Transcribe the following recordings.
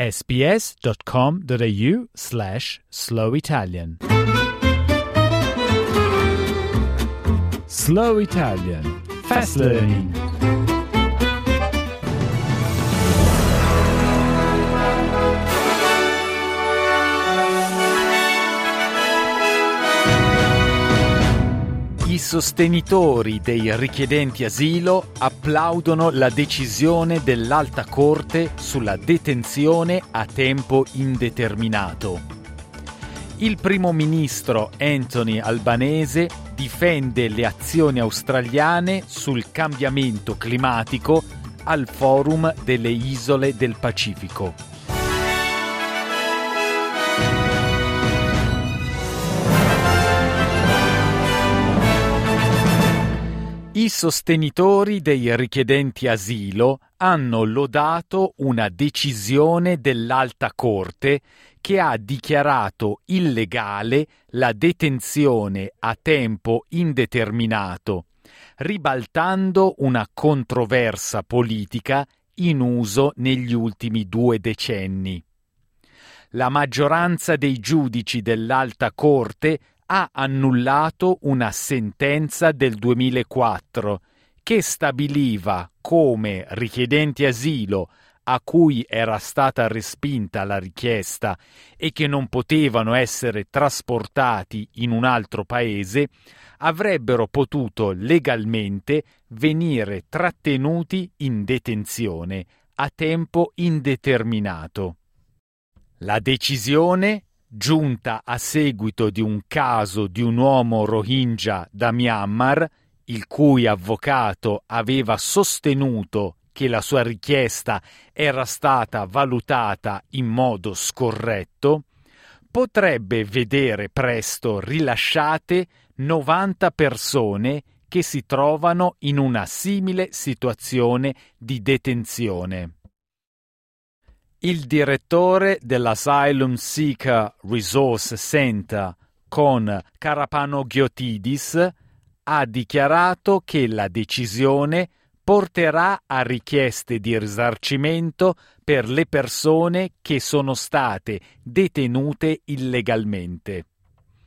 sbs.com.au slash slow Italian. Slow Italian Fast Learning sostenitori dei richiedenti asilo applaudono la decisione dell'Alta Corte sulla detenzione a tempo indeterminato. Il primo ministro Anthony Albanese difende le azioni australiane sul cambiamento climatico al Forum delle Isole del Pacifico. Sostenitori dei richiedenti asilo hanno lodato una decisione dell'Alta Corte che ha dichiarato illegale la detenzione a tempo indeterminato, ribaltando una controversa politica in uso negli ultimi due decenni. La maggioranza dei giudici dell'Alta Corte ha annullato una sentenza del 2004 che stabiliva come richiedenti asilo a cui era stata respinta la richiesta e che non potevano essere trasportati in un altro paese, avrebbero potuto legalmente venire trattenuti in detenzione a tempo indeterminato. La decisione giunta a seguito di un caso di un uomo Rohingya da Myanmar, il cui avvocato aveva sostenuto che la sua richiesta era stata valutata in modo scorretto, potrebbe vedere presto rilasciate 90 persone che si trovano in una simile situazione di detenzione. Il direttore dell'Asylum Seeker Resource Center con Karapanogiotidis ha dichiarato che la decisione porterà a richieste di risarcimento per le persone che sono state detenute illegalmente.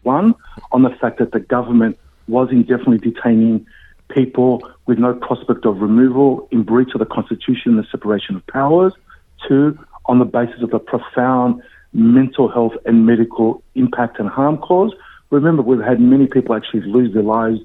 One, on the fact that the government was indefinitely detaining people with no prospect of removal in breach of the Constitution and the separation of powers. Two, on the basis of the profound mental health and medical impact and harm caused. Remember, we've had many people actually lose their lives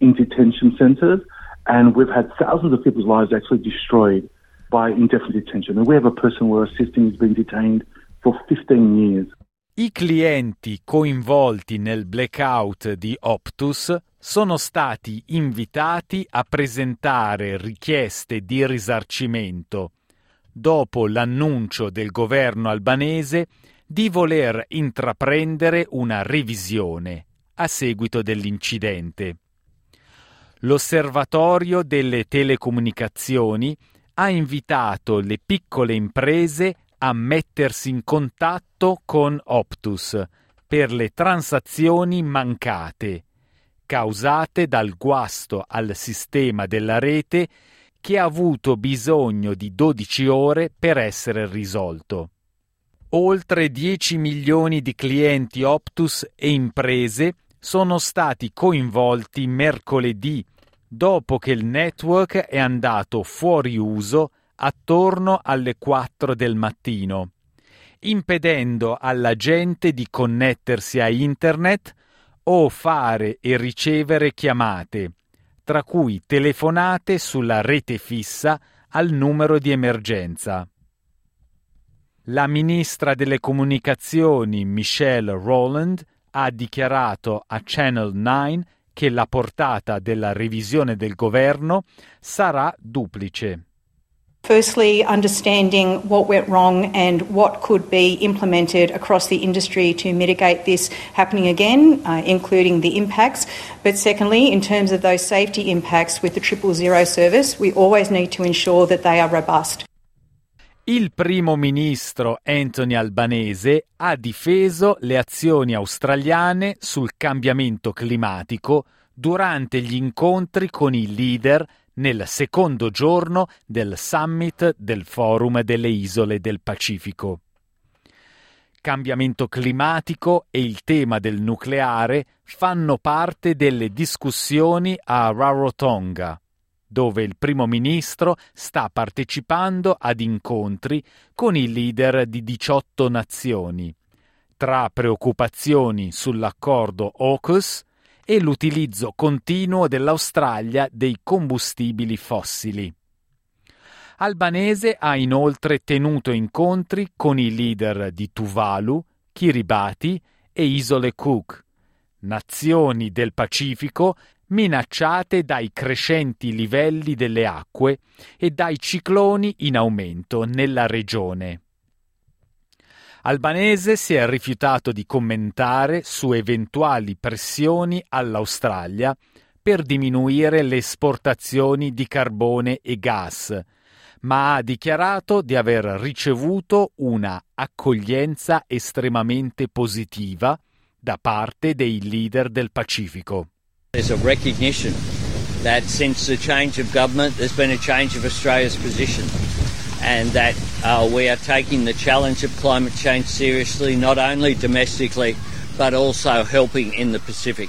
in detention centres, and we've had thousands of people's lives actually destroyed by indefinite detention. And we have a person we're assisting who's been detained for 15 years. I clienti coinvolti nel blackout di Optus sono stati invitati a presentare richieste di risarcimento dopo l'annuncio del governo albanese di voler intraprendere una revisione a seguito dell'incidente. L'Osservatorio delle telecomunicazioni ha invitato le piccole imprese a mettersi in contatto con Optus per le transazioni mancate, causate dal guasto al sistema della rete che ha avuto bisogno di 12 ore per essere risolto. Oltre 10 milioni di clienti Optus e imprese sono stati coinvolti mercoledì dopo che il network è andato fuori uso attorno alle 4 del mattino, impedendo alla gente di connettersi a internet o fare e ricevere chiamate tra cui telefonate sulla rete fissa al numero di emergenza. La ministra delle comunicazioni Michelle Rowland ha dichiarato a Channel 9 che la portata della revisione del governo sarà duplice. Firstly, understanding what went wrong and what could be implemented across the industry to mitigate this happening again, uh, including the impacts. But secondly, in terms of those safety impacts with the triple zero service, we always need to ensure that they are robust. Il primo ministro Anthony Albanese ha difeso le azioni australiane sul cambiamento climatico durante gli incontri con i leader nel secondo giorno del summit del Forum delle Isole del Pacifico. Cambiamento climatico e il tema del nucleare fanno parte delle discussioni a Rarotonga, dove il primo ministro sta partecipando ad incontri con i leader di 18 nazioni, tra preoccupazioni sull'accordo AUKUS e l'utilizzo continuo dell'Australia dei combustibili fossili. Albanese ha inoltre tenuto incontri con i leader di Tuvalu, Kiribati e Isole Cook, nazioni del Pacifico minacciate dai crescenti livelli delle acque e dai cicloni in aumento nella regione. Albanese si è rifiutato di commentare su eventuali pressioni all'Australia per diminuire le esportazioni di carbone e gas, ma ha dichiarato di aver ricevuto una accoglienza estremamente positiva da parte dei leader del Pacifico. There's a recognition that since the change of government there's been a change of Australia's position. And that uh, we are taking the challenge of climate change seriously, not only domestically, but also helping in the Pacific.